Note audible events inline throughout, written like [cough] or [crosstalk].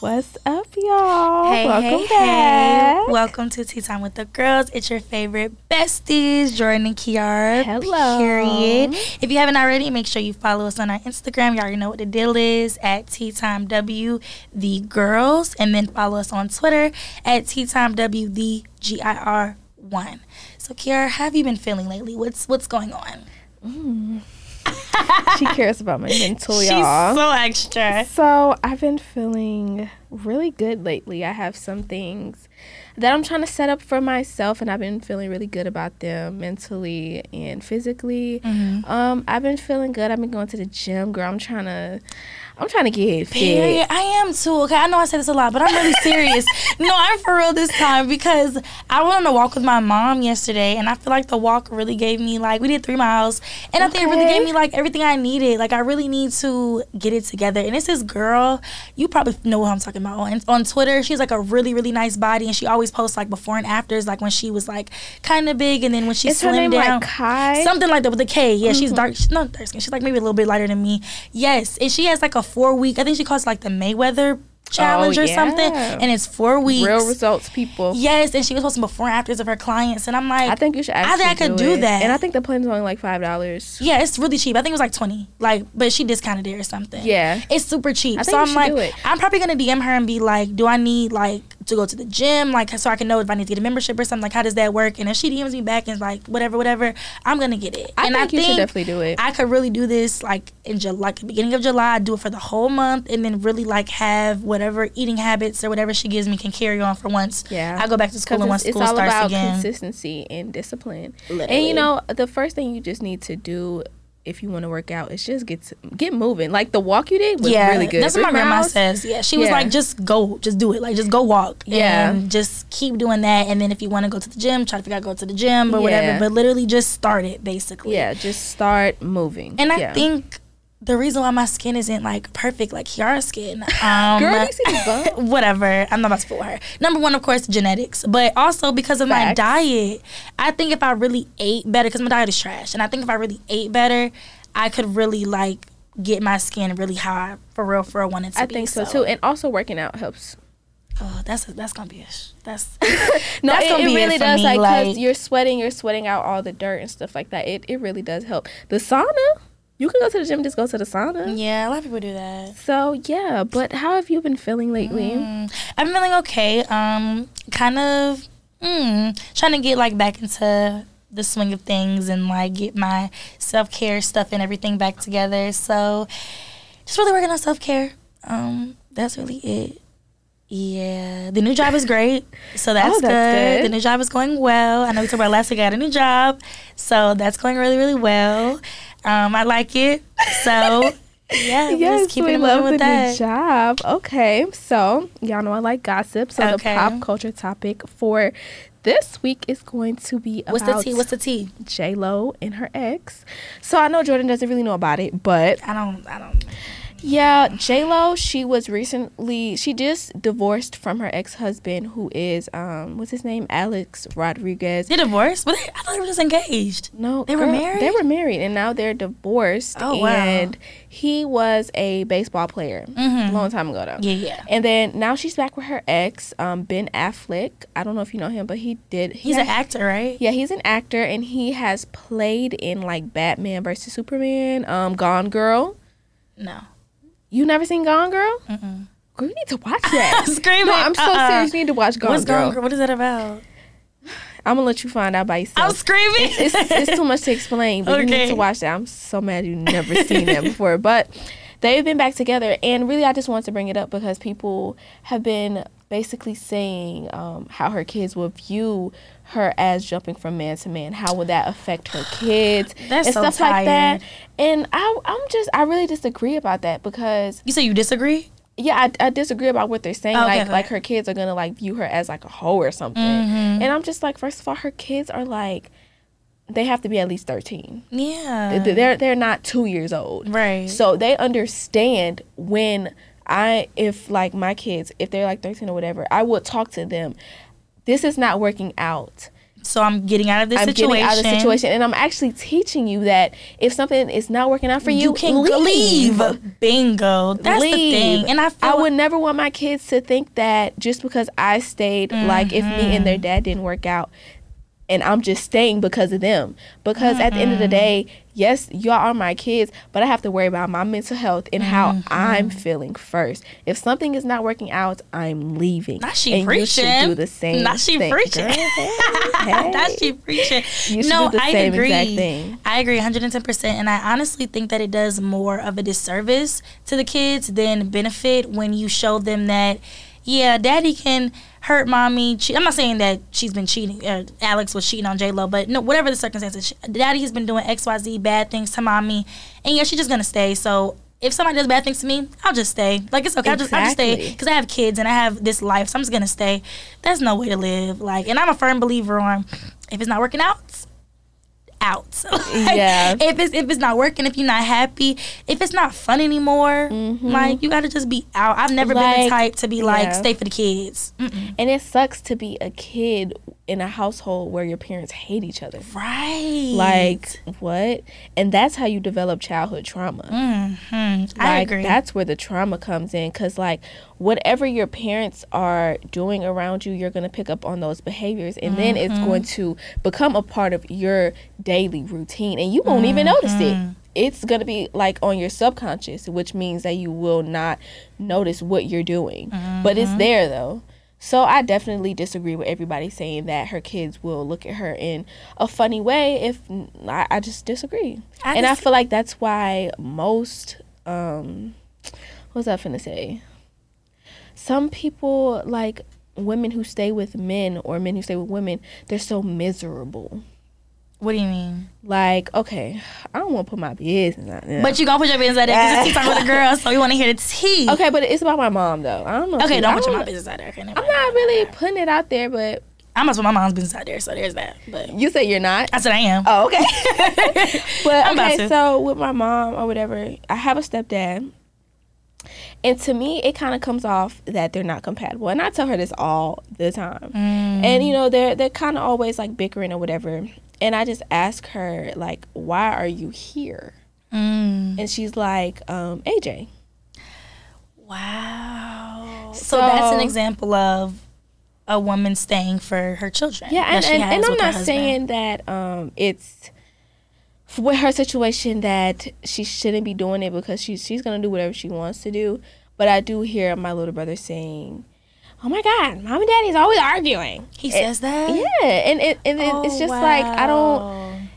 What's up, y'all? Hey, Welcome hey, back. hey. Welcome to Tea Time with the Girls. It's your favorite besties, Jordan and Kiara. Hello. Period. If you haven't already, make sure you follow us on our Instagram. You already know what the deal is at Tea Time W the Girls. And then follow us on Twitter at Tea Time W the G I R one. So Kiara, how have you been feeling lately? What's what's going on? Mm. [laughs] she cares about my mental, [laughs] She's y'all. so extra. So I've been feeling really good lately. I have some things that I'm trying to set up for myself, and I've been feeling really good about them mentally and physically. Mhm. Um, I've been feeling good. I've been going to the gym, girl. I'm trying to, I'm trying to get fit. Period. I am too. Okay, I know I say this a lot, but I'm really serious. [laughs] no, I'm for real this time because I went on a walk with my mom yesterday, and I feel like the walk really gave me like we did three miles, and I think it really gave me like everything I needed. Like I really need to get it together. And it's this girl, you probably know what I'm talking about on on Twitter. She's like a really really nice body, and she always posts like before and afters, like when she was like kind of big, and then when she Is slimmed down. like Kai? Something like that with a K. Yeah, Mm-hmm. she's dark. She's not dark skin. She's like maybe a little bit lighter than me. Yes, and she has like a four week. I think she calls it like the Mayweather challenge oh, or something, Oh, and it's four weeks. Real results, people. Yes, and she was posting before and afters of her clients, and I'm like, I think you should. I think I could do it. that. and I think the plan's only like five dollars. yeah, it's really cheap. I think it was like twenty, like, but she discounted it or something. Yeah. it's super cheap. I think so I'm like, do it. I'm probably gonna DM her and be like, do I need like to go to the gym, like, so I can know if I need to get a membership or something. Like, how does that work? And if she DMs me back and is like, whatever, whatever, I'm gonna get it. I and think you should definitely do it. I could really do this like in July, like the beginning of July. do it for the whole month, and then really like have whatever eating habits or whatever she gives me can carry on for once. Yeah. I go back to school and once it's, it's school all starts about again. consistency and discipline. And you know, the first thing you just need to do if you want to work out is just get to, get moving. Like the walk you did was yeah, really good. that's what my grandma miles, says. Yeah, she was Yeah. like, just go, just do it. Like, just go walk. Yeah. just keep doing that. And then if you want to go to the gym, try to figure out go to the gym or Yeah. whatever. But literally, just start it basically. Yeah, just start moving. And I think the reason why my skin isn't like perfect like Kiara's skin. [laughs] Um, Girl, you see bump? [laughs] whatever. I'm not about to fool her. Number one, of course, genetics, but also because of my diet. I think if I really ate better, because my diet is trash, and I think if I really ate better, I could really like get my skin really high for real, for real. Want it to I be. think so too. And also working out helps. Oh, that's a, that's gonna be a sh- that's [laughs] No, That's it, gonna it be it really for does. me, like, because like- you're sweating, you're sweating out all the dirt and stuff like that. It it really does help. The sauna, you can go to the gym, just go to the sauna. yeah. A lot of people do that. So yeah, but how have you been feeling lately? Mm, I'm feeling okay. Um, kind of mm, trying to get like back into the swing of things and like get my self care stuff and everything back together. So just really working on self care. Um, that's really it. Yeah, the new job is great, so [laughs] that's, Oh, that's good. good. The new job is going well. I know we talked about last week. I got a new job, so that's going really, really well. Um, I like it. So [laughs] yeah, Yes, we it love the with new that. job. Okay, so y'all know I like gossip. So Okay. the pop culture topic for this week is going to be What's the tea? What's the tea? J Lo and her ex. So I know Jordan doesn't really know about it, but I don't. I don't. Yeah, J Lo. She was recently she just divorced from her ex husband, who is um what's his name, Alex Rodriguez. They divorced, but they, I thought they were just engaged. No, They were married? They were married, and now they're divorced. Oh, wow. And he was a baseball player Mhm. a long time ago, though. Yeah, yeah. And then now she's back with her ex, um, Ben Affleck. I don't know if you know him, but he did. He's he an actor, right? Yeah, he's an actor, and he has played in like Batman versus Superman, um, Gone Girl. No. You never seen Gone Girl? Mm-mm. Girl, you need to watch that. [laughs] Screaming. no, I'm so uh-uh. serious. You need to watch Gone Girl. What's Girl. Gone Girl? What is that about? I'm gonna let you find out by yourself. I'm screaming. it's, it's too much to explain, but you need to watch that. I'm so mad you've never seen that before. But they've been back together, and really, I just wanted to bring it up because people have been basically saying um, how her kids will view her as jumping from man to man. How would that affect her kids [sighs] That's and so stuff like that? And I, I'm just, I really disagree about that because You say you disagree? yeah, I, I disagree about what they're saying. Okay, like, okay. like her kids are gonna like view her as like a hoe or something. Mhm. And I'm just like, first of all, her kids are like, they have to be at least 13. Yeah. They're they're not two years old, right. so they understand when I if like my kids if they're like 13 or whatever, I would talk to them. This is not working out. So I'm getting out of this I'm situation. getting out of the situation, and I'm actually teaching you that if something is not working out for you, You can leave. Bingo. That's the thing. And I feel I would never want my kids to think that just because I stayed, like if me and their Mm-hmm. dad didn't work out, and I'm just staying because of them. Because at the end of the Mm-hmm. day, yes, y'all are my kids, but I have to worry about my mental health and how Mm-hmm. I'm feeling first. If something is not working out, I'm leaving. Not she and you should preaching. do the same. Not she thing. preaching. Girl, [laughs] hey, hey. That's she preaching. You should no, do the I same agree. exact thing. I agree 110%. And I honestly think that it does more of a disservice to the kids than benefit when you show them that, yeah, daddy can hurt mommy. Che- I'm not saying that she's been cheating, uh, Alex was cheating on J-Lo, but no, whatever the circumstances, she, daddy has been doing XYZ bad things to mommy. And yeah, she's just going to stay. So if somebody does bad things to me, I'll just stay. Like it's okay. I'll just I'll just stay because I have kids and I have this life, so I'm just gonna stay. That's no way to live. Like, and I'm a firm believer on if it's not working out, out. [laughs] Like, Yeah. If it's if it's not working, if you're not happy, if it's not fun anymore, like you gotta just be out. I've never been the Mm-hmm. Type to be like yeah. stay for the kids. Mm-mm. And it sucks to be a kid in a household where your parents hate each other. Right. Like what? And that's how you develop childhood trauma. Mm-hmm. I agree. that's where the trauma comes in cuz like whatever your parents are doing around you, you're going to pick up on those behaviors and then it's Mm-hmm. going to become a part of your daily routine and you won't even notice it. Mm-hmm. It's going to be like on your subconscious, which means that you will not notice what you're doing. But Mm-hmm. it's there though. So I definitely disagree with everybody saying that her kids will look at her in a funny way. If I, I just disagree, I and I feel like that's why most um, what was I finna say? Some people like women who stay with men or men who stay with women. They're so miserable. What do you mean? Like, okay, I don't want to put my business out there. But you gonna put your business out there because it's talking with a girl, so we want to hear the tea. okay, but it's about my mom though. I don't know. Okay, don't I put your business out there. Okay, I'm not really putting it out there, but I'm gonna put my mom's business out there, so there's that. But you say you're not. I said I am. Oh, okay. [laughs] but I'm okay, so with my mom or whatever, I have a stepdad. And to me, it kind of comes off that they're not compatible, and I tell her this all the time. Mm. And you know, they're they're kind of always like bickering or whatever. And I just ask her like, "Why are you here?" Mm. And she's like, um, "AJ." Wow. So, that's an example of a woman staying for her children. Yeah, and, and, and I'm not husband. saying that um it's with her situation that she shouldn't be doing it because she's she's gonna do whatever she wants to do. But I do hear my little brother saying, "Oh my God, mom and daddy's always arguing." he It- says that. Yeah, and it and it, it's Oh, just like I don't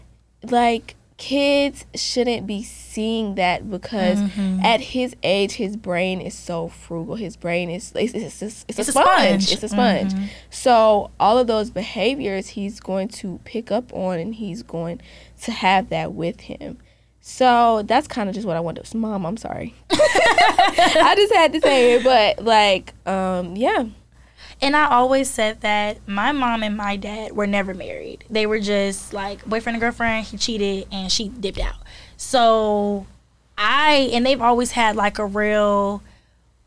like kids shouldn't be seeing that because Mm-hmm. at his age his brain is so frugal his brain is it's, it's, it's, it's, It's a, a sponge. sponge. it's a sponge Mhm. so all of those behaviors he's going to pick up on and he's going to have that with him so that's kind of just what I wanted. So, Mom, I'm sorry. [laughs] I just had to say it, but like, um, yeah, And I always said that my mom and my dad were never married. They were just like boyfriend and girlfriend. He cheated and she dipped out. So I and they've always had like a real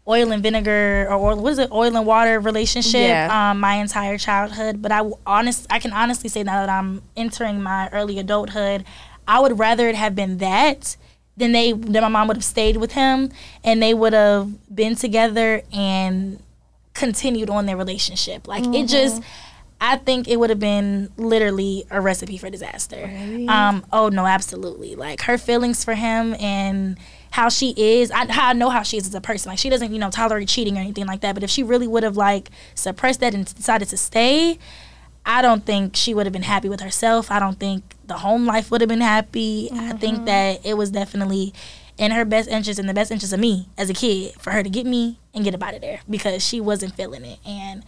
oil and vinegar or oil, what is it oil and water relationship Yeah. um, my entire childhood. But I honest I can honestly say now that I'm entering my early adulthood, I would rather it have been that than they than my mom would have stayed with him and they would have been together and continued on their relationship. Like it just I think it would have been literally a recipe for disaster. Really? Um oh no, absolutely. Like her feelings for him and how she is, I, how I know how she is as a person. Like she doesn't, you know, tolerate cheating or anything like that. But if she really would have like suppressed that and decided to stay, I don't think she would have been happy with herself. I don't think the home life would have been happy. I think mm-hmm. that it was definitely in her best interest and the best interest of me as a kid for her to get me and get up out of there because she wasn't feeling it. And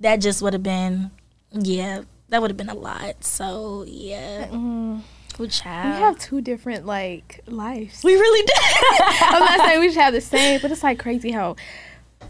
that just would have been, yeah, that would have been a lot. So, yeah. Mm-hmm. Good we child. have two different like lives. we really did. [laughs] I'm not saying we should have the same, but it's like crazy how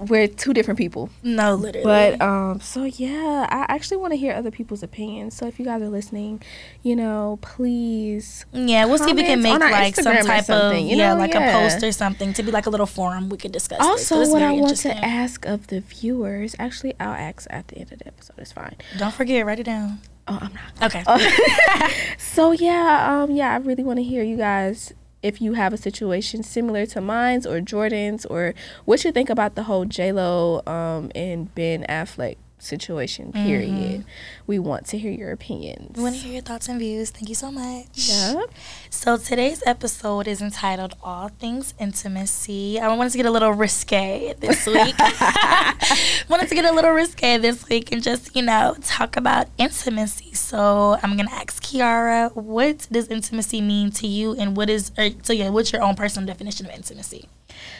we're two different people. no, literally. But um, so yeah, I actually want to hear other people's opinions. So if you guys are listening, you know, please. yeah, we'll see if we can make comments on our like some Instagram or type of you yeah, know? like Yeah. a post or something to be like a little forum we could discuss. Also, it's what I want to ask of the viewers, actually, I'll ask at the end of the episode. It's fine. Don't forget, write it down. Oh, I'm not. Okay. [laughs] [laughs] So yeah, um, yeah, I really want to hear you guys if you have a situation similar to mine's or Jordan's or what you think about the whole J Lo um, and Ben Affleck situation. Mm-hmm. Period. We want to hear your opinions. We want to hear your thoughts and views. Thank you so much. Yeah. So today's episode is entitled All Things Intimacy. I wanted to get a little risque this [laughs] week. [laughs] wanted to get a little risque this week and just, you know, talk about intimacy. So I'm gonna ask Kiara, what does intimacy mean to you and what is or, so yeah, what's your own personal definition of intimacy?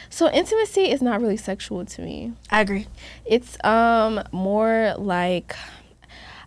So intimacy is not really sexual to me. I agree. It's um more like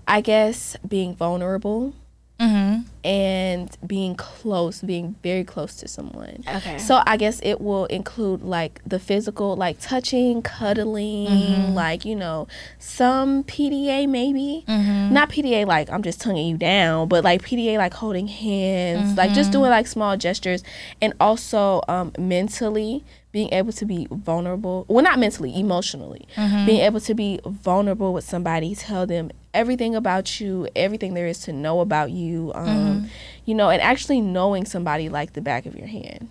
I guess being vulnerable Mm-hmm. and being close, being very close to someone. Okay. So I guess it will include like the physical, like touching, cuddling, Mm-hmm. like you know, some PDA maybe. Mm-hmm. Not PDA like I'm just tonguing you down, but like PDA like holding hands, like Mm-hmm. just doing like small gestures, and also um, mentally being able to be vulnerable. Well, not mentally, emotionally, Mm-hmm. being able to be vulnerable with somebody, tell them everything about you, everything there is to know about you. Um, Mm-hmm. You know, and actually knowing somebody like the back of your hand.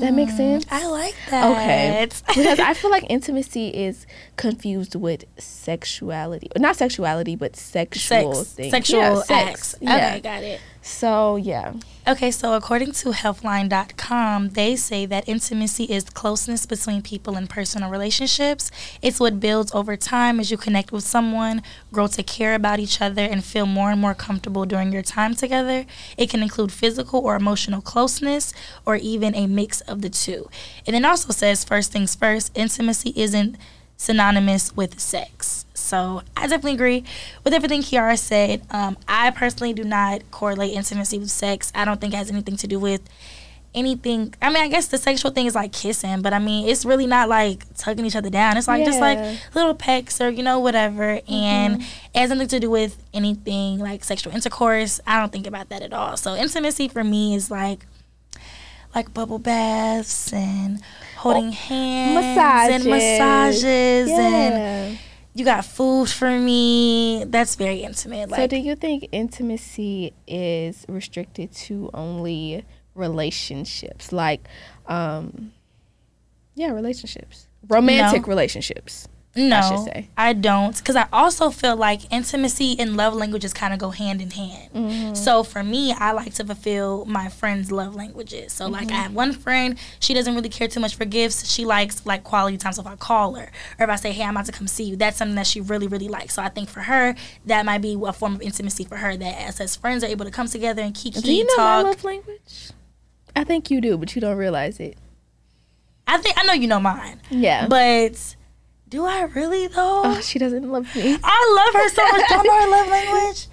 That makes sense. I like that. Okay. [laughs] because I feel like intimacy is confused with sexuality. Not sexuality, but sexual sex, things. sexual Yeah, sex. acts. Yeah. Okay, got it. So, yeah. Okay, so according to healthline.com, they say that intimacy is closeness between people in personal relationships. It's what builds over time as you connect with someone, grow to care about each other, and feel more and more comfortable during your time together. It can include physical or emotional closeness, or even a mix of the two. And it also says, first things first, intimacy isn't synonymous with sex. So I definitely agree with everything Kiara said. Um, I personally do not correlate intimacy with sex. I don't think it has anything to do with anything. I mean, I guess the sexual thing is like kissing, but I mean, it's really not like tugging each other down. It's like just Yeah. Mm-hmm. like little pecks or you know whatever, and it has nothing to do with anything like sexual intercourse. I don't think about that at all. So intimacy for me is like like bubble baths and holding hands massages. and Oh, massages. massages and Yeah. You got food for me. That's very intimate. Like, so, do you think intimacy is restricted to only relationships? Like, um, yeah, relationships. Romantic relationships. No, I should say. I don't, because I also feel like intimacy and love languages kind of go hand in hand. Mm-hmm. So for me, I like to fulfill my friends' love languages. So like I Mm-hmm. have one friend, she doesn't really care too much for gifts. She likes like quality time. So if I call her or if I say, "Hey, I'm about to come see you," that's something that she really really likes. So I think for her, that might be a form of intimacy for her. That as, as friends are able to come together and kiki Do you know talk. my love language? I think you do, but you don't realize it. I think I know you know mine, Yeah. but do I really though? oh, she doesn't love me. I love her so much. Don't know her love [laughs] language.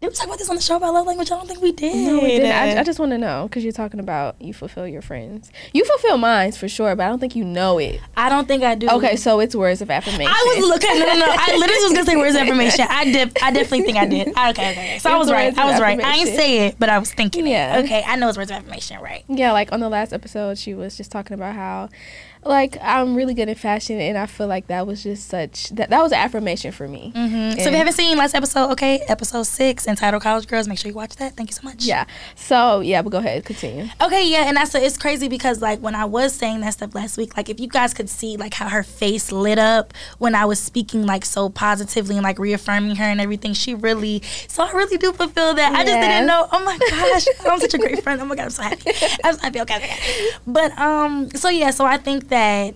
Did we talk about this on the show about love language? I don't think we did. No, we didn't. I, I just want to know because you're talking about you fulfill your friends. You fulfill mine for sure, but I don't think you know it. I don't think I do. Okay, so it's words of affirmation. I was looking. No, no, no. I literally was gonna say words of affirmation. I did. I definitely think I did. Okay, okay. okay. So I was right. I was right. I ain't affirmation. say it, but I was thinking. Yeah. It. Okay. I know it's words of affirmation. Right. Yeah, like on the last episode, she was just talking about how, like, I'm really good at fashion, and I feel like that was just such that that was an affirmation for me. Mm-hmm. So if you haven't seen last episode, okay, episode six entitled "College Girls," make sure you watch that. Thank you so much. Yeah. So yeah, but go ahead, continue. Okay, yeah, and that's it's crazy because like when I was saying that stuff last week, like if you guys could see like how her face lit up when I was speaking like so positively and like reaffirming her and everything, she really so I really do fulfill that. I just didn't know. Oh my [laughs] gosh, I'm such a great friend. Oh my god, I'm so happy. I'm so happy. Okay, okay, okay. But um, so yeah, so I think that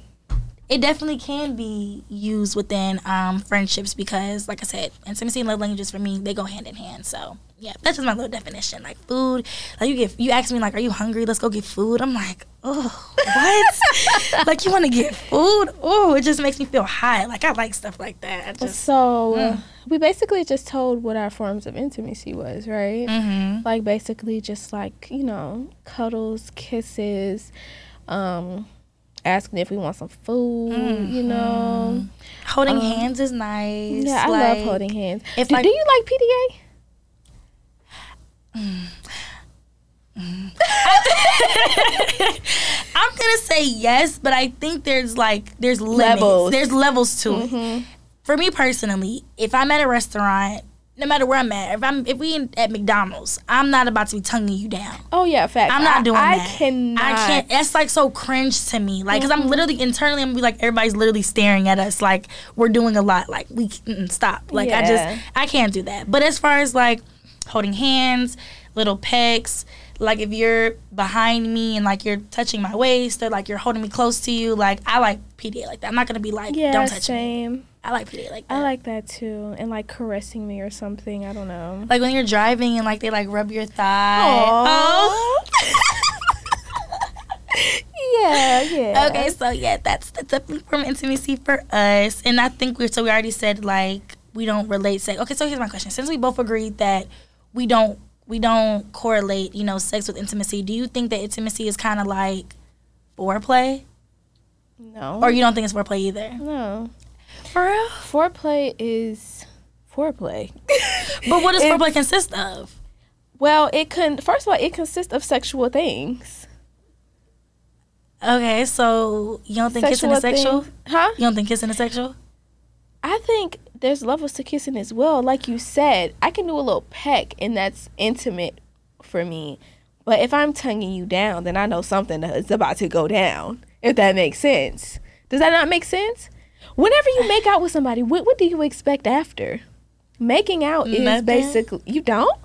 it definitely can be used within um, friendships because, like I said, intimacy and love languages for me they go hand in hand. So yeah, that's just my little definition. Like food, like you get you ask me like, are you hungry? Let's go get food. I'm like, oh, what? [laughs] like you want to get food? Oh, it just makes me feel high. Like I like stuff like that. Just So uh, Mm. we basically just told what our forms of intimacy was, right? mm-hmm. Like basically just like you know cuddles, kisses, um, asking if we want some food, you know. holding Um, hands is nice. Yeah, I Like, love holding hands. if, do, like- do you like PDA? [laughs] I'm gonna say yes, but I think there's like there's limits. Levels. There's levels to it. Mm-hmm. For me personally, if I'm at a restaurant no matter where I'm at, if I'm if we in, at McDonald's, I'm not about to be tonguing you down. Oh yeah, fact. I'm not I, doing I that. I cannot. I can't. That's like so cringe to me. Like, because Mm-hmm. I'm literally internally, I'm gonna be like, everybody's literally staring at us. Like, we're doing a lot. Like, we stop. Like, I just, I can't do that. But as far as like holding hands, little pecks, like if you're behind me and like you're touching my waist or like you're holding me close to you, like I like PDA like that. I'm not gonna be like, Yeah, don't touch me. I like PDA like that. I like that too, and like caressing me or something. I don't know. like when you're driving and like they like rub your thigh. Oh. [laughs] yeah, yeah. Okay, so yeah, that's that's definitely from intimacy for us, and I think we're so we already said like we don't relate sex. Okay, so here's my question: since we both agreed that we don't we don't correlate, you know, sex with intimacy, do you think that intimacy is kind of like foreplay, No. or you don't think it's foreplay either? no. For real? Foreplay is foreplay. [laughs] But what does It's- foreplay consist of? well, it can. First of all, it consists of sexual things. Okay, so you don't think kissing is sexual? things. Huh? You don't think kissing is sexual? I think there's levels to kissing as well. Like you said, I can do a little peck, and that's intimate for me. But if I'm tonguing you down, then I know something is about to go down. If that makes sense. Does that not make sense? Whenever you make out with somebody, what, what do you expect after? Making out is Nothing. basically you don't.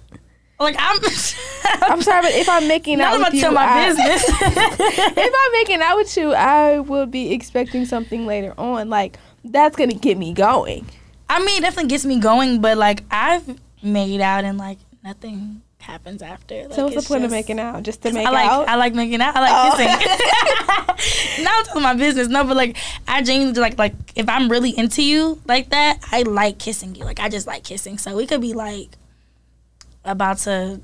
Like I'm. [laughs] I'm sorry, but if I'm making out with you, my I- business. [laughs] [laughs] if I'm making out with you, I will be expecting something later on. Like that's gonna get me going. I mean, it definitely gets me going, but like I've made out and like nothing happens after. Like, so what's the point of making out? Just to make I like out? I like making out. I like Oh. kissing. [laughs] [laughs] Not telling my business, no, but like I genuinely like like if I'm really into you like that, I like kissing you. Like I just like kissing. So we could be like about to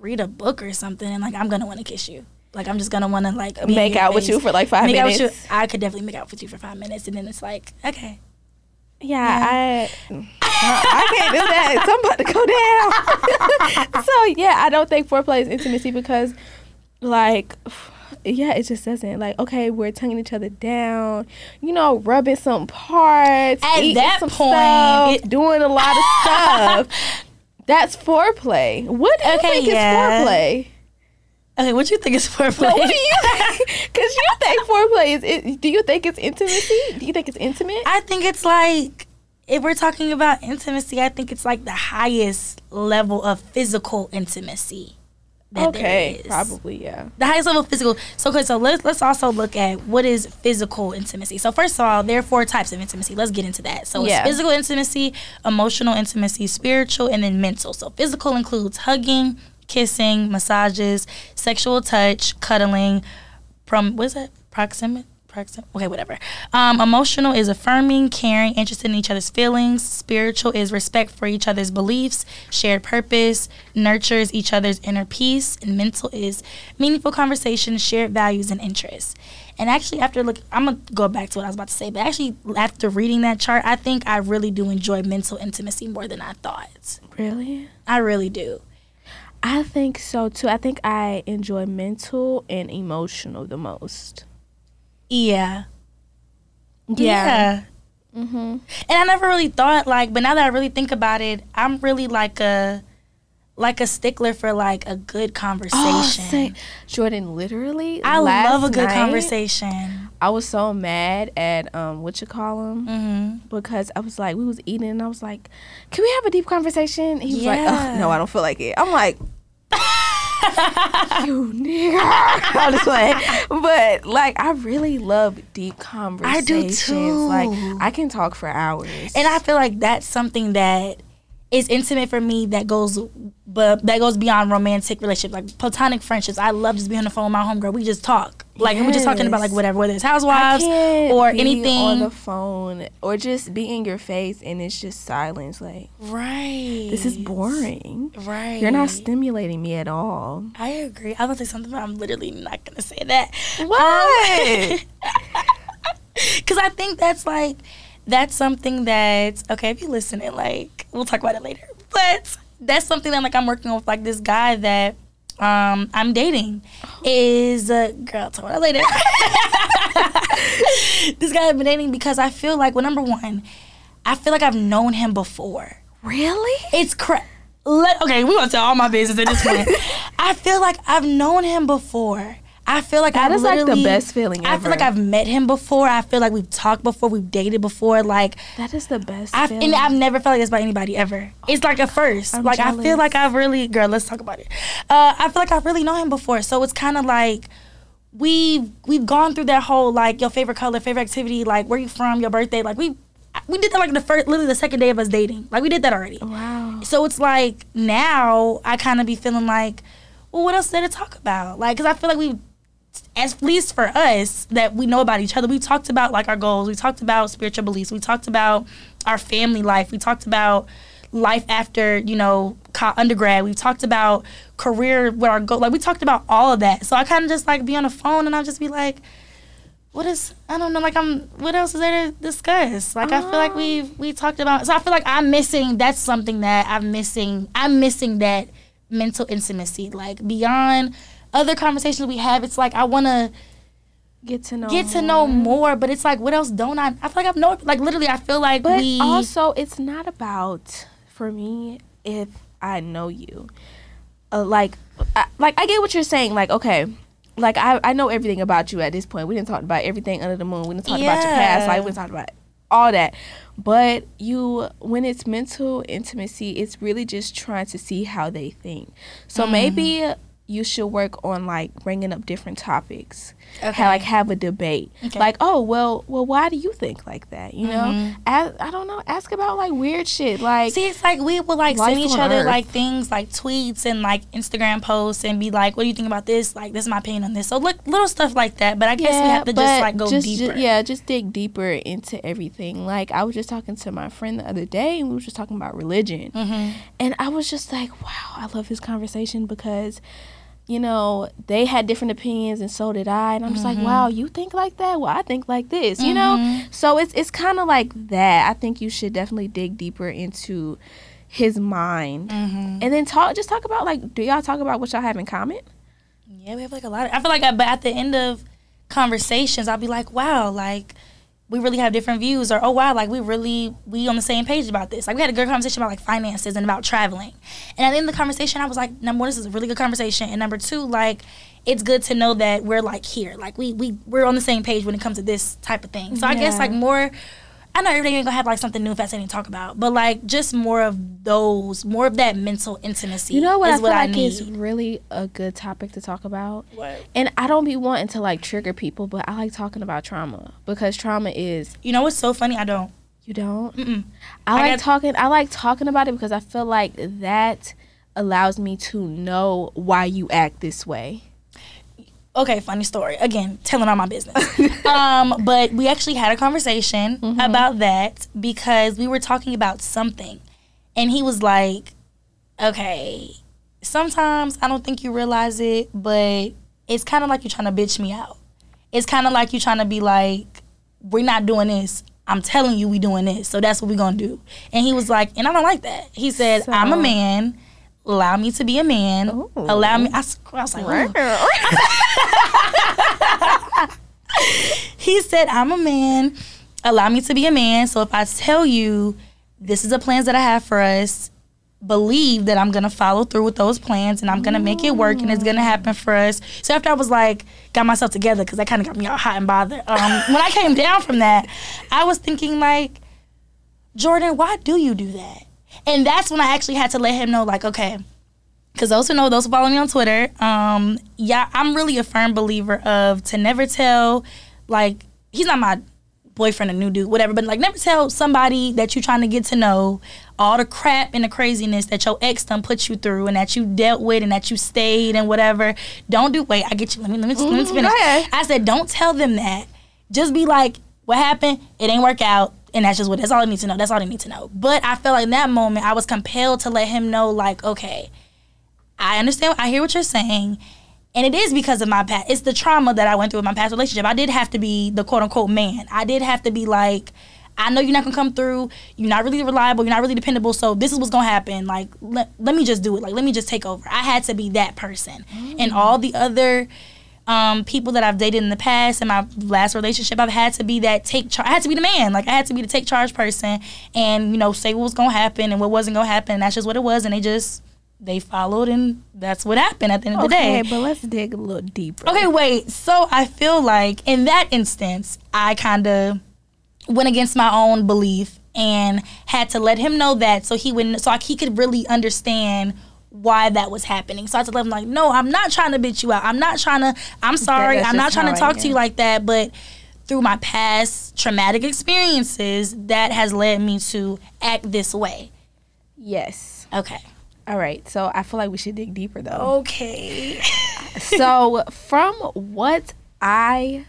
read a book or something, and like I'm gonna want to kiss you. Like I'm just gonna want to like make out with you for like five make out minutes. with you. I could definitely make out with you for five minutes, and then it's like okay. Yeah, I I can't do that. [laughs] Somebody go down. [laughs] so yeah, I don't think foreplay is intimacy because like yeah, it just doesn't like okay, we're tonguing each other down, you know, rubbing some parts, At eating that some point, stuff, it- doing a lot of stuff. [laughs] That's foreplay. What do you Okay, think yeah. is foreplay? Okay, what do you think is foreplay? No, what do you think? [laughs] Because you think foreplay is. It, do you think it's intimacy? Do you think it's intimate? I think it's like if we're talking about intimacy, I think it's like the highest level of physical intimacy. That okay, is. probably yeah. The highest level of physical. So okay, so let's let's also look at what is physical intimacy. So first of all, there are four types of intimacy. Let's get into that. So Yeah. it's physical intimacy, emotional intimacy, spiritual, and then mental. So physical includes hugging, kissing, massages, sexual touch, cuddling, from what is that? Proximate proxim okay, whatever. Um, emotional is affirming, caring, interested in each other's feelings. Spiritual is respect for each other's beliefs, shared purpose, nurtures each other's inner peace. And mental is meaningful conversation, shared values, and interests. And actually, after look, I'm gonna go back to what I was about to say. But actually, after reading that chart, I think I really do enjoy mental intimacy more than I thought. Really? I really do. I think so too. I think I enjoy mental and emotional the most. Yeah. Yeah. Mm-hmm. Mhm. And I never really thought like, but now that I really think about it, I'm really like a like a stickler for like a good conversation. Oh, say- Jordan, literally, I love a good night, conversation. I was so mad at um what you call him Mm-hmm. because I was like we was eating and I was like, can we have a deep conversation? He was like, Yeah. Ugh, no, I don't feel like it. I'm like. [laughs] you nigga. [laughs] I'm just playing. But like I really love deep conversations. I do too. Like I can talk for hours. And I feel like that's something that is intimate for me that goes but that goes beyond romantic relationships like platonic friendships i love just being on the phone with my homegirl we just talk like and we're just talking about like whatever whether it's housewives can't or be anything on the phone or just be in your face and it's just silence. Like right this is boring. right You're not stimulating me at all. i agree i was gonna say something but i'm literally not gonna say that What? Um, [laughs] because i think that's like that's something that okay if you're listening like we'll talk about it later but that's something that like i'm working with like this guy that um i'm dating is uh, girl talk about it later [laughs] this guy i've been dating because i feel like well number one i feel like i've known him before Really? It's cra- Let, okay, we're gonna tell all my business at this point. [laughs] I feel like I've known him before. I feel like That I've is, like, the best feeling I feel like. I've met him before. I feel like we've talked before. We've dated before. Like That is the best. I've feeling. and I've never felt like this by anybody ever. It's like a 1st I'm like I feel like I've really girl. Let's talk about it. Uh, I feel like I've really known him before, so it's kind of like we we've gone through that whole like your favorite color, favorite activity, like where you from, your birthday. Like we we did that like the first, literally the second day of us dating. Like we did that already. wow. So it's like now I kind of be feeling like, well, what else there to talk about? Like, cause I feel like we, at least for us, that we know about each other. We talked about like our goals. We talked about spiritual beliefs. We talked about our family life. We talked about life after you know undergrad. We talked about career, what our goal. Like we talked about all of that. So I kind of just like be on the phone and I'll just be like. What is I don't know like I'm what else is there to discuss like I feel like we we talked about so I feel like I'm missing that's something that I'm missing I'm missing that mental intimacy like beyond other conversations we have it's like I want to Get to know. get to know more but it's like what else don't I I feel like I've know like literally I feel like But we also, it's not about for me if I know you. Uh, like, I, like I get what you're saying. Like, okay, like I I know everything about you at this point. We didn't talk about everything under the moon. We didn't talk about your past. Yeah. Like we didn't talk about all that. But you, when it's mental intimacy, it's really just trying to see how they think. So Mm-hmm. maybe you should work on like bringing up different topics. Okay. Ha- like have a debate. Okay. Like, oh well, well, why do you think like that? You know, Mhm. ask, I don't know. Ask about like weird shit. Like, See, it's like we will like send each other Earth. like things like tweets and like Instagram posts and be like, "What do you think about this? Like, this is my opinion on this." So look, little stuff like that. But I guess we have to just like go just- deeper. ju- yeah, just dig deeper into everything. Like I was just talking to my friend the other day, and we were just talking about religion, hmm and I was just like, wow, I love this conversation because. You know, they had different opinions, and so did I. And I'm just Mm-hmm. like, wow, you think like that? Well, I think like this. You know, so it's it's kind of like that. I think you should definitely dig deeper into his mind, hmm and then talk. Just talk about like, do y'all talk about what y'all have in common? Yeah, we have like a lot. Of, I feel like, I, but at the end of conversations, I'll be like, "Wow, like we really have different views," or "Oh wow, like we really we on the same page about this." Like we had a good conversation about like finances and about traveling. And at the end of the conversation, I was like, "Number one, this is a really good conversation," and number two, like it's good to know that we're like here, like we we we're on the same page when it comes to this type of thing. So I guess like more. I know every day ain't gonna have like something new and fascinating to talk about, but like just more of those, more of that mental intimacy. You know what I feel what I like need. is really a good topic to talk about? What? And I don't be wanting to like trigger people, but I like talking about trauma because trauma is You know what's so funny? I don't. you don't. Mm-mm. I I like got- talking. I like talking about it because I feel like that allows me to know why you act this way. Okay, funny story. Again, telling all my business. [laughs] um, but we actually had a conversation about that because we were talking about something. And he was like, Okay, sometimes I don't think you realize it, but it's kind of like you're trying to bitch me out. It's kind of like you're trying to be like, We're not doing this. I'm telling you we doing this. So that's what we're gonna do. And he was like, and I don't like that. He said, I'm a man. Allow me to be a man. Ooh. Allow me. I was like. [laughs] He said, I'm a man. Allow me to be a man. So if I tell you this is the plans that I have for us, believe that I'm gonna follow through with those plans and I'm gonna make it work and it's gonna happen for us. So after I was like, got myself together because that kind of got me all hot and bothered. Um, when I came down from that, I was thinking like, Jordan, why do you do that? And that's when I actually had to let him know, like, okay, because those who know, those who follow me on Twitter, um, yeah, I'm really a firm believer of to never tell, like, he's not my boyfriend, a new dude, whatever, but like, never tell somebody that you're trying to get to know all the crap and the craziness that your ex done put you through and that you dealt with and that you stayed and whatever. Don't do, wait, I get you. Let me, let me, let me finish. I said, don't tell them that. Just be like, what happened? It ain't work out. And that's just what, that's all I need to know. That's all I need to know. But I felt like in that moment, I was compelled to let him know, like, okay, I understand. I hear what you're saying. And it is because of my past. It's the trauma that I went through with my past relationship. I did have to be the quote unquote man. I did have to be like, I know you're not gonna come through. You're not really reliable. You're not really dependable. So this is what's gonna happen. Like, let, let me just do it. Like, let me just take over. I had to be that person. And all the other um, people that I've dated in the past and my last relationship, I've had to be that take charge. I had to be the man. Like I had to be the take charge person, and you know, say what was gonna happen and what wasn't gonna happen. And that's just what it was, and they just they followed, and that's what happened at the end of the day. Okay, but let's dig a little deeper. Okay, wait. So I feel like in that instance, I kind of went against my own belief and had to let him know that so he would so he could really understand why that was happening. So I had to let him like, no, I'm not trying to bitch you out. I'm not trying to. I'm sorry. I'm not trying to talk to you like that. But through my past traumatic experiences, that has led me to act this way. Yes. Okay. All right. So I feel like we should dig deeper though. Okay. [laughs] so from what I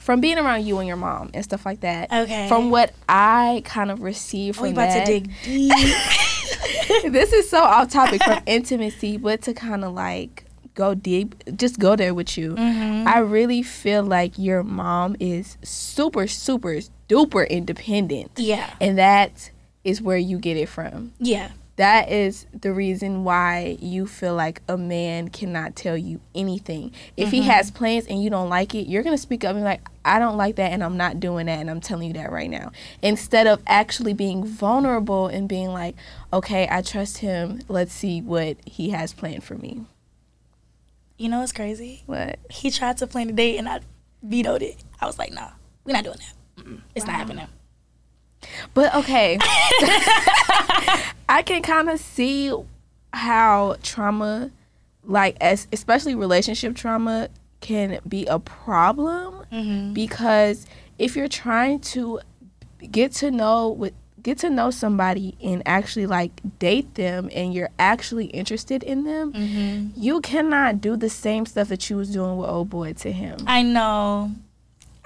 from being around you and your mom and stuff like that. Okay. From what I kind of received from we about that. to dig deep. [laughs] this is so off topic from intimacy, but to kind of like go deep, just go there with you. Mm-hmm. I really feel like your mom is super, super, duper independent. yeah. And that is where you get it from. Yeah. That is the reason why you feel like a man cannot tell you anything. If he mm-hmm. has plans and you don't like it, you're going to speak up and be like, I don't like that and I'm not doing that and I'm telling you that right now. Instead of actually being vulnerable and being like, okay, I trust him. Let's see what he has planned for me. You know what's crazy? What? He tried to plan a date and I vetoed it. I was like, nah, we're not doing that. Mm-mm, it's not happening. But okay. [laughs] I can kind of see how trauma, like as especially relationship trauma, can be a problem mm-hmm. because if you're trying to get to know with get to know somebody and actually like date them and you're actually interested in them, mm-hmm. you cannot do the same stuff that you was doing with old boy to him. I know.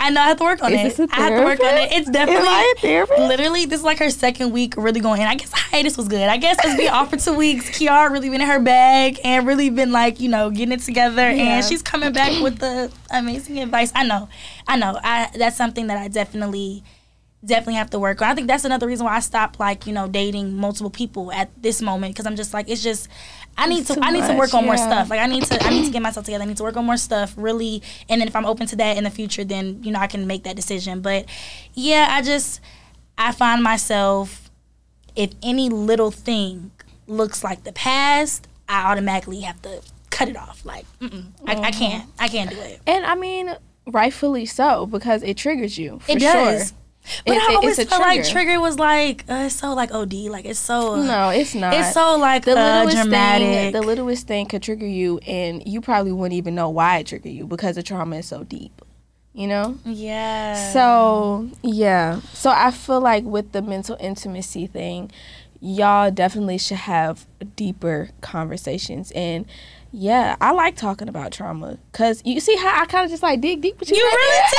I know I have to work on Is it. I have to work on it. It's definitely Am I a therapist? literally this is like her second week really going in. I guess hiatus was good. I guess because we off for two weeks, Kiara really been in her bag and really been like, you know, getting it together Yeah. and she's coming back with the amazing advice. I know. I know. I that's something that I definitely definitely have to work on. I think that's another reason why I stopped like, you know, dating multiple people at this moment because I'm just like it's just I need It's to I need to work on more stuff. Like I need to I need to get myself together. I need to work on more stuff really and then if I'm open to that in the future then, you know, I can make that decision. But yeah, I just I find myself if any little thing looks like the past, I automatically have to cut it off. Like, mm-mm, I, I mm-hmm. can't, I can't do it. And I mean, rightfully so because it triggers you. For It sure. But It- I always felt like trigger. was like uh, it's so like OD, like it's so No, it's not. it's so like the uh, littlest dramatic. thing. The littlest thing could trigger you, and you probably wouldn't even know why it triggered you because the trauma is so deep. You know. yeah. So yeah. So I feel like with the mental intimacy thing, y'all definitely should have deeper conversations and. Yeah, I like talking about trauma because you see how I kind of just like dig deep with you. you right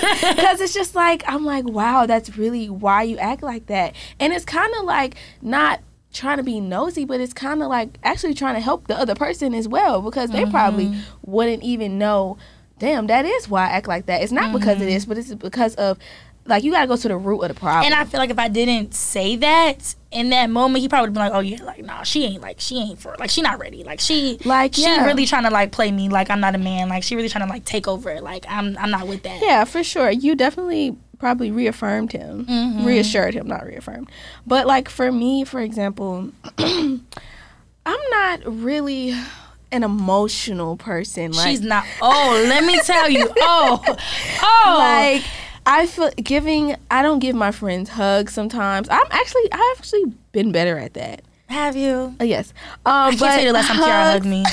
really because [laughs] [laughs] it's just like I'm like, wow, that's really why you act like that, and it's kind of like not trying to be nosy, but it's kind of like actually trying to help the other person as well because they probably mm-hmm. wouldn't even know. Damn, that is why I act like that. It's not because of this, mm-hmm. but it's because of like you got to go to the root of the problem. And I feel like if I didn't say that in that moment, he probably been like, "Oh yeah, like nah, she ain't like she ain't for like she not ready. Like she Like, she yeah. really trying to like play me like I'm not a man. Like she really trying to like take over. Like I'm I'm not with that. Yeah, for sure. You definitely probably reaffirmed him, Mm-hmm. reassured him, not reaffirmed. But like for me, for example, [clears throat] I'm not really an emotional person. Like, She's not. Oh, let me tell you. Oh, [laughs] oh. like I feel giving. I don't give my friends hugs sometimes. I'm actually I've actually been better at that. have you? Uh, yes, um, I can't tell you the last time Kiara hugged me.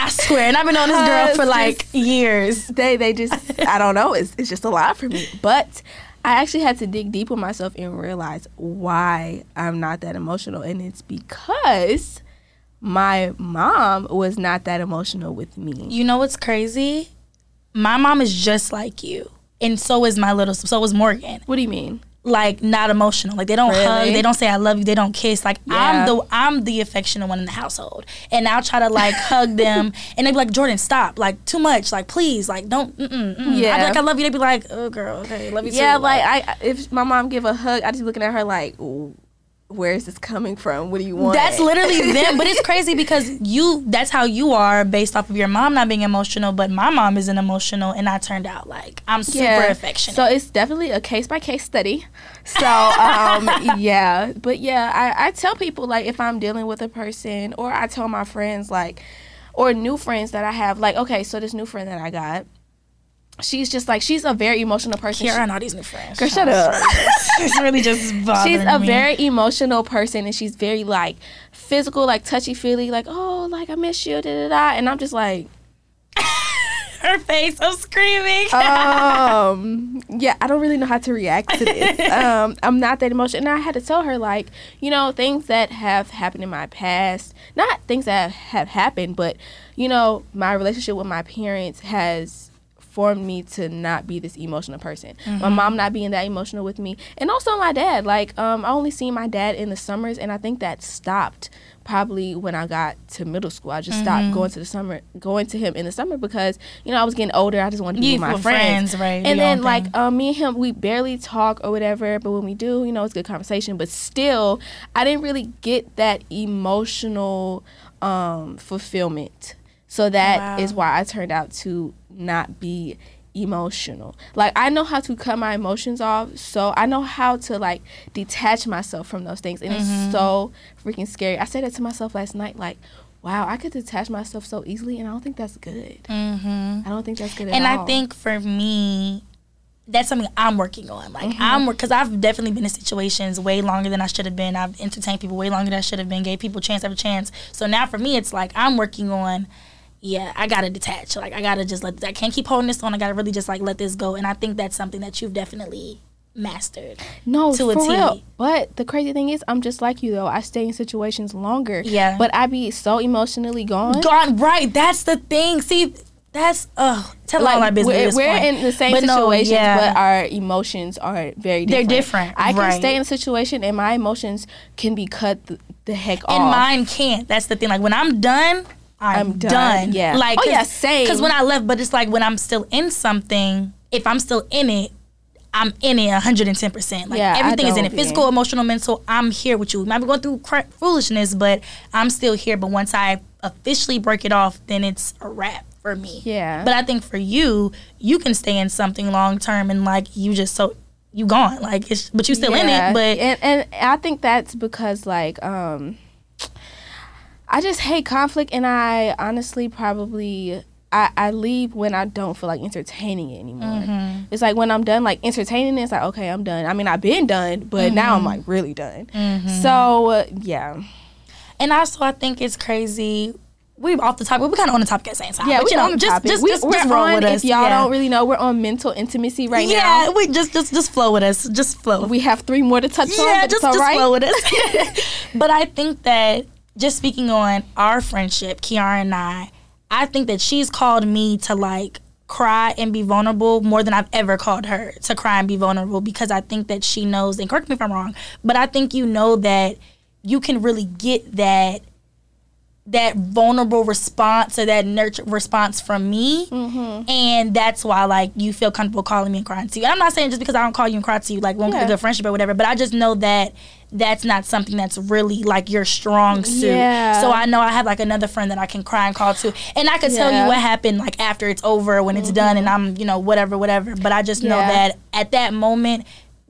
I swear, and I've been on this girl for like just- years. they they just I don't know. It's it's just a lot for me. But I actually had to dig deep with myself and realize why I'm not that emotional, and it's because my mom was not that emotional with me. You know what's crazy? My mom is just like you, and so is my little. So is Morgan. What do you mean? Like not emotional. Like they don't hug. They don't say I love you. They don't kiss. Like Yeah. I'm the I'm the affectionate one in the household, and I'll try to like [laughs] hug them, and they be like Jordan, stop. Like too much. Like please. Like don't. Mm-mm, mm. Yeah. I'd be like I love you. They'd be like oh girl, okay, love you too. Yeah, like I if my mom give a hug, I just be looking at her like, "Ooh, where is this coming from? What do you want? That's literally [laughs] them. But it's crazy because you that's how you are based off of your mom not being emotional, but my mom isn't emotional and I turned out like I'm super Yeah. affectionate. So it's definitely a case by case study. So um, [laughs] yeah, but yeah, I, I tell people like if I'm dealing with a person, or I tell my friends like, or new friends that I have, like okay, so this new friend that I got, she's just like she's a very emotional person. Kiara and all these new friends. Girl, shut up. [laughs] it's really just bothering she's a me. very emotional person and she's very like physical like touchy feely like oh like i miss you da da da and i'm just like [laughs] her face. I'm screaming. um [laughs] yeah i don't really know how to react to this um i'm not that emotional and i had to tell her like you know things that have happened in my past not things that have happened but you know my relationship with my parents has formed me to not be this emotional person my mom not being that emotional with me and also my dad like um i only seen my dad in the summers and i think that stopped probably when I got to middle school. I just stopped going to the summer, going to him in the summer because you know I was getting older. I just wanted to be with my friends, friends, right, And then like um, me and him, we barely talk or whatever. But when we do, you know, it's good conversation. But still, I didn't really get that emotional um, fulfillment. So that is Wow. why I turned out to not be emotional. Like I know how to cut my emotions off, so I know how to like detach myself from those things. And Mm-hmm. it's so freaking scary. I said that to myself last night like Wow, I could detach myself so easily, and I don't think that's good. hmm I don't think that's good at And all. I think for me, that's something I'm working on. Like Mm-hmm. I'm because I've definitely been in situations way longer than I should have been. I've entertained people way longer than I should have been. Gave people chance after chance. So now for me, it's like I'm working on. Yeah, I gotta detach. Like I gotta just let. I can't keep holding this on. I gotta really just like let this go. And I think that's something that you've definitely mastered. No, to a for T. real. But the crazy thing is, I'm just like you though. I stay in situations longer. Yeah. But I be so emotionally gone. Gone right. That's the thing. See, that's uh. Tell all our business. we're, we're in the same But no, yeah. but our emotions are very They're different. different, I can stay in a situation and my emotions can be cut the, the heck and off. And mine can't. That's the thing. Like when I'm done, I'm, I'm done, done. yeah. Like Oh, yeah, same. Because when I left, but it's like when I'm still in something. If I'm still in it, I'm in it 110. percent Like Yeah, everything is in it. yeah. Physical, emotional, mental. I'm here with you. We might be going through cra- foolishness, but I'm still here. But once I officially break it off, then it's a wrap for me. Yeah. But I think for you, you can stay in something long term and like you just so you gone. Like it's but you still in Yeah, it. But and and I think that's because like um I just hate conflict and I honestly probably I, I leave when I don't feel like entertaining it anymore. Mm-hmm. It's like when I'm done like entertaining it, it's like okay, I'm done. I mean, I've been done, but now Mm-hmm. I'm like really done. So uh, yeah, And also, I think it's crazy. We off the topic. We kind of on the topic at the same time. yeah, but you know, just topic. just we, just, we're just roll on, with if us. y'all yeah. don't really know, we're on mental intimacy right yeah, now. Yeah, we just just just flow with us. Just flow. We have three more to touch on, yeah, but just it's all just right. flow with us. [laughs] but I think that just speaking on our friendship, Kiara and I, I think that she's called me to like cry and be vulnerable more than I've ever called her to cry and be vulnerable because I think that she knows and correct me if I'm wrong, but I think you know that you can really get that that vulnerable response or that nurture response from me Mm-hmm. and that's why like you feel comfortable calling me and crying to you and i'm not saying just because i don't call you and cry to you like won't Yeah. a good friendship or whatever but i just know that that's not something that's really like your strong suit Yeah. so i know i have like another friend that i can cry and call to and i could tell Yeah. Mm-hmm. you what happened like after it's over when it's done and i'm you know whatever whatever but i just know that at that moment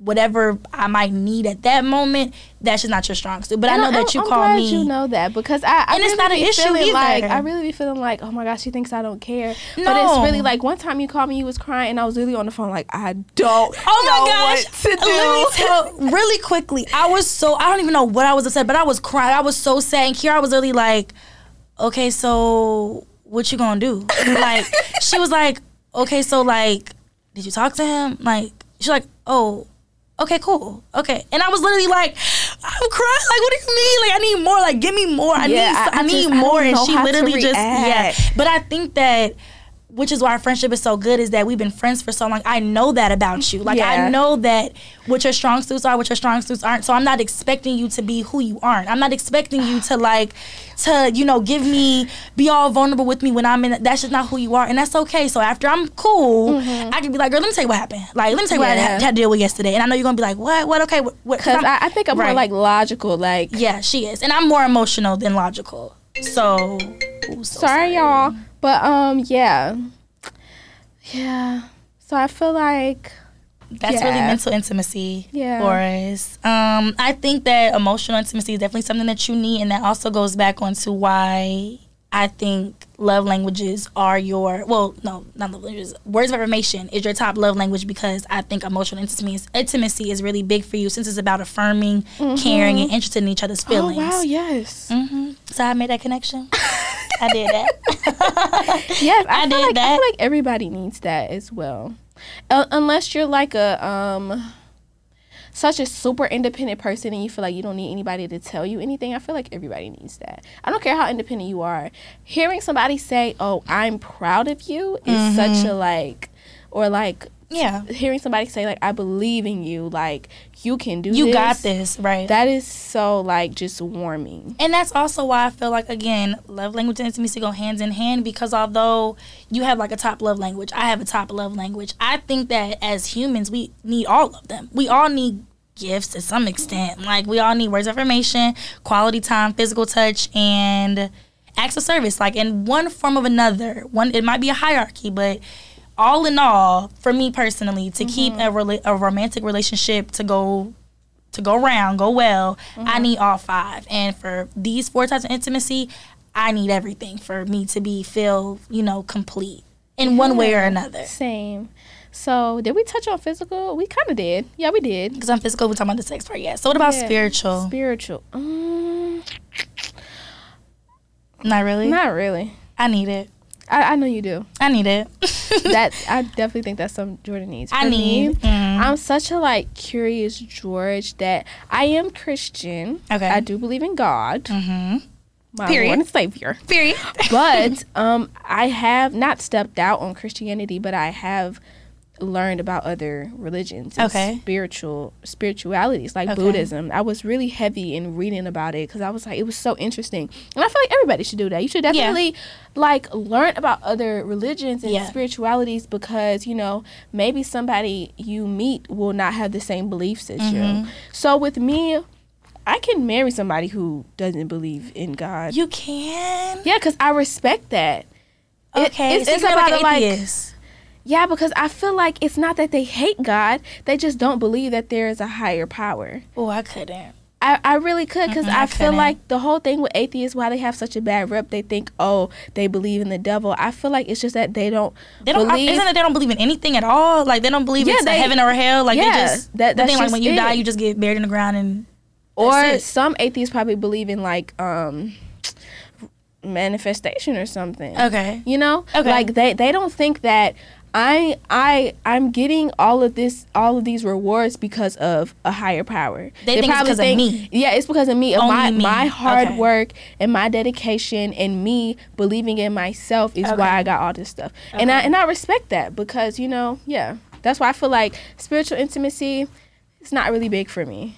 whatever i might need at that moment that's just not your strong suit but i know I'm- that you I'm call me You know that because I, I And it's really not an be issue feeling either. Like I really be feeling like, oh my gosh, she thinks I don't care. No. But it's really like one time you called me, you was crying, and I was really on the phone like I don't. [laughs] Oh know my gosh! what to do. Let me tell [laughs] really quickly. I was so I don't even know what I was upset, but I was crying. I was so sad. And Kiara was really like, "Okay, so what you gonna do?" like [laughs] she was like, "Okay, so like, did you talk to him?" Like she's like, "Oh." Okay, cool. Okay, and I was literally like, "I'm crying. Like, what do you mean? Like, I need more. Like, give me more. I Yeah, need. I- I, I need just- more." don't And she literally just, yeah. But I think that which is why our friendship is so good is that we've been friends for so long. I know that about you. Like Yeah. I know that what your strong suits are, what your strong suits aren't. So I'm not expecting you to be who you aren't. I'm not expecting you to like to, you know, give me be all vulnerable with me when I'm in that's just not who you are. And that's okay. So after I'm cool, I can be like, girl, let me tell you what happened. Like, let me tell you what I Mm-hmm. Had, had to deal with yesterday. And I know you're gonna be like, what? What? Okay. What? Because I, I think I'm more like logical. Like, yeah, she is. And I'm more emotional than logical. So, ooh, so sorry, y'all. But um, yeah, yeah. So I feel like That's really mental intimacy Yeah. for us. Um, I think that emotional intimacy is definitely something that you need, and that also goes back onto why I think love languages are your well, no, not love languages. Words of affirmation is your top love language because I think emotional intimacy is, intimacy is really big for you since it's about affirming, caring, and interested in each other's feelings. oh wow, yes, hmm So I made that connection. [laughs] I did that. yes. I, [laughs] I did like, I that. feel like everybody needs that as well, uh, unless you're like a um. Such a super independent person, and you feel like you don't need anybody to tell you anything. I feel like everybody needs that. I don't care how independent you are. Hearing somebody say, "Oh, I'm proud of you," is such a like, or like yeah, hearing somebody say like I believe in you, like you can do you this. got this right. That is so like just warming. And that's also why I feel like again, love language and intimacy go hands in hand because although you have like a top love language, I have a top love language. I think that as humans we need all of them. We all need gifts to some extent. Like we all need words of affirmation, quality time, physical touch, and acts of service. Like in one form of another. One it might be a hierarchy, but all in all, for me personally, to keep a, rela- a romantic relationship to go to go round, go well, I need all five. And for these four types of intimacy, I need everything for me to be feel, you know, complete in one way or another. Same. So did we touch on physical? We kind of did. Yeah, we did. Because I'm physical, we're talking about the sex part, yeah. So what about Yeah. spiritual? Spiritual. Um, Not really. not really. I need it. I, I know you do. I need it. [laughs] That [laughs] I definitely think that's something Jordan needs. I For need. Me, mm. I'm such a like curious George that I am Christian. Okay. I do believe in God, hmm my Period. Lord and Savior. Period. but um, I have not stepped out on Christianity, but I have learned about other religions and Okay. spiritual spiritualities like Okay. Buddhism. I was really heavy in reading about it because I was like, it was so interesting, and I feel like everybody should do that. You should definitely like learn about other religions and Yeah. spiritualities because you know maybe somebody you meet will not have the same beliefs as Mm-hmm. you. So with me. I can marry somebody who doesn't believe in God. you can. Yeah, because I respect that. It- Okay. it's, so it's about like like. Yeah, because I feel like it's not that they hate God; they just don't believe that there is a higher power. oh, I couldn't. I, I really could because I I, feel like the whole thing with atheists, why they have such a bad rep, they think, oh, they believe in the devil. I feel like it's just that they don't They don't. believe. Isn't it they don't believe in anything at all? Like they don't believe Yeah, it's they- heaven or hell. Like yeah, they just that- that's thing like when you die, you just get buried in the ground and or it. some atheists probably believe in like um manifestation or something. okay. you know Okay. like they they don't think that i i i'm getting all of this all of these rewards because of a higher power They think it's probably because of me. yeah it's because of me of Only my me. my hard Okay. work and my dedication and me believing in myself is Okay. why i got all this stuff and i and i respect that because you know yeah that's why i feel like spiritual intimacy it's not really big for me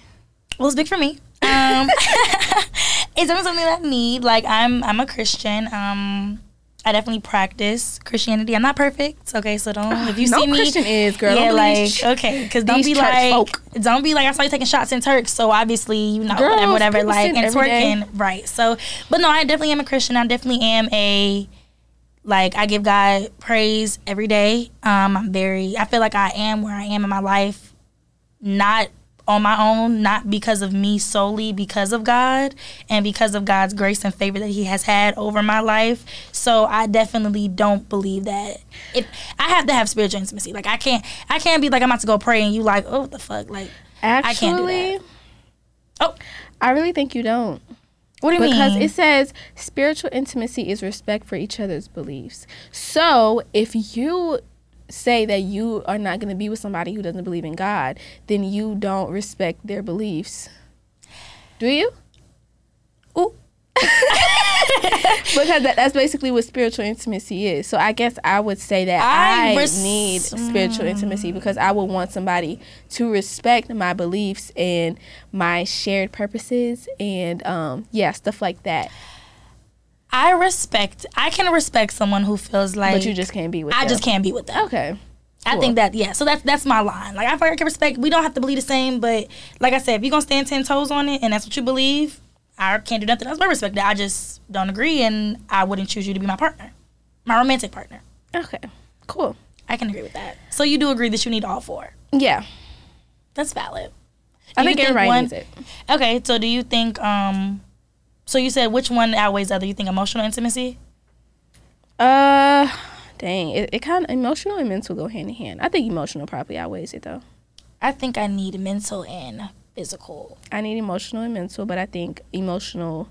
Well, it's big for me. Um, [laughs] it's something that I need. Like I'm, I'm a Christian. Um, I definitely practice Christianity. I'm not perfect, okay? So don't if [sighs] you no see me, christian is girl yeah, like sh- okay, because don't be like, folk. don't be like I saw you taking shots in Turks, so obviously you know Girls, whatever, whatever, like and twerking, right? So, but no, I definitely am a Christian. I definitely am a like I give God praise every day. Um, I'm very. I feel like I am where I am in my life, not on my own, not because of me solely, because of God and because of God's grace and favor that He has had over my life. So I definitely don't believe that. If I have to have spiritual intimacy, like I can't, I can't be like I'm about to go pray and you like, oh, what the fuck, like actually I can't do that. Oh, i really think you don't what do you because mean? Because it says spiritual intimacy is respect for each other's beliefs. So if you say that you are not going to be with somebody who doesn't believe in God, then you don't respect their beliefs. Do you? Ooh. [laughs] because that, that's basically what spiritual intimacy is. So I guess I would say that I I, res- need spiritual intimacy because I would want somebody to respect my beliefs and my shared purposes and um yeah stuff like that. I respect. I can respect someone who feels like. But you just can't be with. I them. just can't be with them. Okay. I Cool. think that yeah. So that's that's my line. Like I feel like I can respect. We don't have to believe the same, but like I said, if you're gonna stand ten toes on it and that's what you believe, I can't do nothing else but respect that. I just don't agree, and I wouldn't choose you to be my partner, my romantic partner. Okay. Cool. I can agree with that. So you do agree that you need all four. Yeah. That's valid. I Do you think everybody one- needs it. Okay, so do you think um so you said which one outweighs the other? You think emotional intimacy? Uh, dang. It, it kind of emotional and mental go hand in hand. I think emotional probably outweighs it though. I think I need mental and physical. I need emotional and mental, but I think emotional.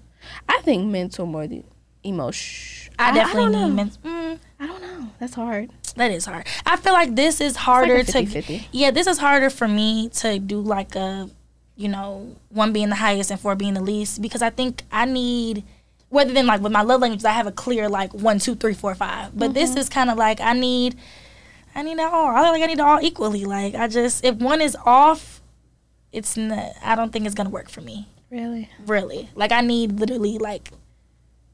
I think mental more than emotion. I definitely don't need mental. Mm, I don't know. That's hard. that is hard. I feel like this is harder a to 50-50. Yeah, this is harder for me to do like a you know, one being the highest and four being the least because I think I need rather than like with my love languages I have a clear like one, two, three, four, five. But this mm-hmm. is kind of like I need I need it all. I like I need it all equally. Like I just if one is off, it's not, I don't think it's gonna work for me. Really. Really, like I need literally like,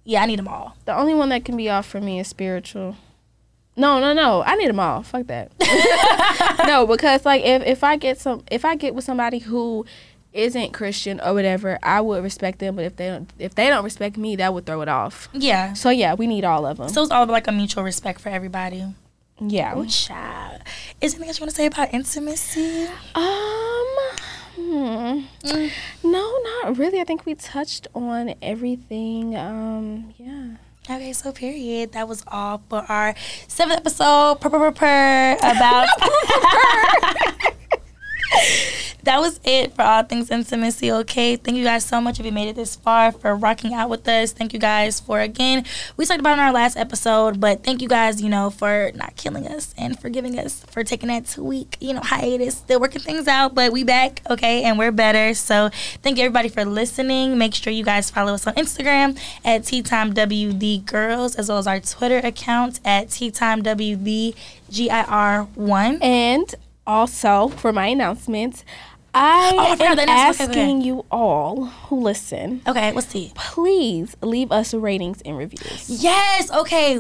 yeah, I need them all. The only one that can be off for me is spiritual. No, no, no. I need them all. Fuck that. [laughs] no, because like if if I get some if I get with somebody who isn't Christian or whatever, I would respect them. But if they don't if they don't respect me, that would throw it off. Yeah. So yeah, we need all of them. So it's all about like a mutual respect for everybody. yeah. Child. Is there anything else you want to say about intimacy? Um. Hmm. Mm. No, not really. I think we touched on everything. Um. Yeah. Okay, so period. That was all for our seventh episode. Purr, purr, purr, about. [laughs] [laughs] [laughs] that was it for all things intimacy. Okay, thank you guys so much if you made it this far for rocking out with us. Thank you guys for again. We talked about in our last episode, but thank you guys, you know, for not killing us and for giving us for taking that two week, you know, hiatus. Still working things out, but we back, okay, and we're better. So thank you everybody for listening. Make sure you guys follow us on Instagram at Tea Time WD Girls, as well as our Twitter account at Tea Time WD GIR one. And also for my announcements, I, oh, I am announcement. Okay, asking you all who listen, Okay, let's see. please leave us ratings and reviews. Yes, okay.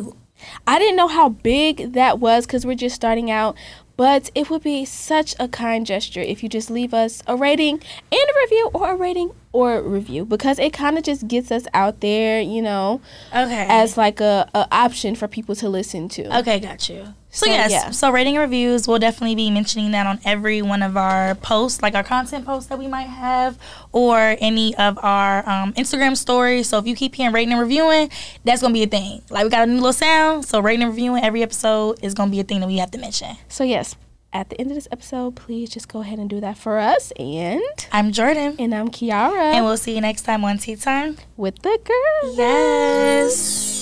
I didn't know how big that was because we're just starting out, but it would be such a kind gesture if you just leave us a rating and a review, or a rating or a review, because it kind of just gets us out there, you know, Okay. as like a, a option for people to listen to. Okay, got you. So, So, yes, yeah. so rating and reviews, we'll definitely be mentioning that on every one of our posts, like our content posts that we might have, or any of our um, Instagram stories. So if you keep hearing rating and reviewing, that's gonna be a thing. Like we got a new little sound, so rating and reviewing every episode is gonna be a thing that we have to mention. So yes, at the end of this episode, please just go ahead and do that for us. And I'm Jordan, and I'm Kiara and we'll see you next time on Tea Time. with the girls. Yes.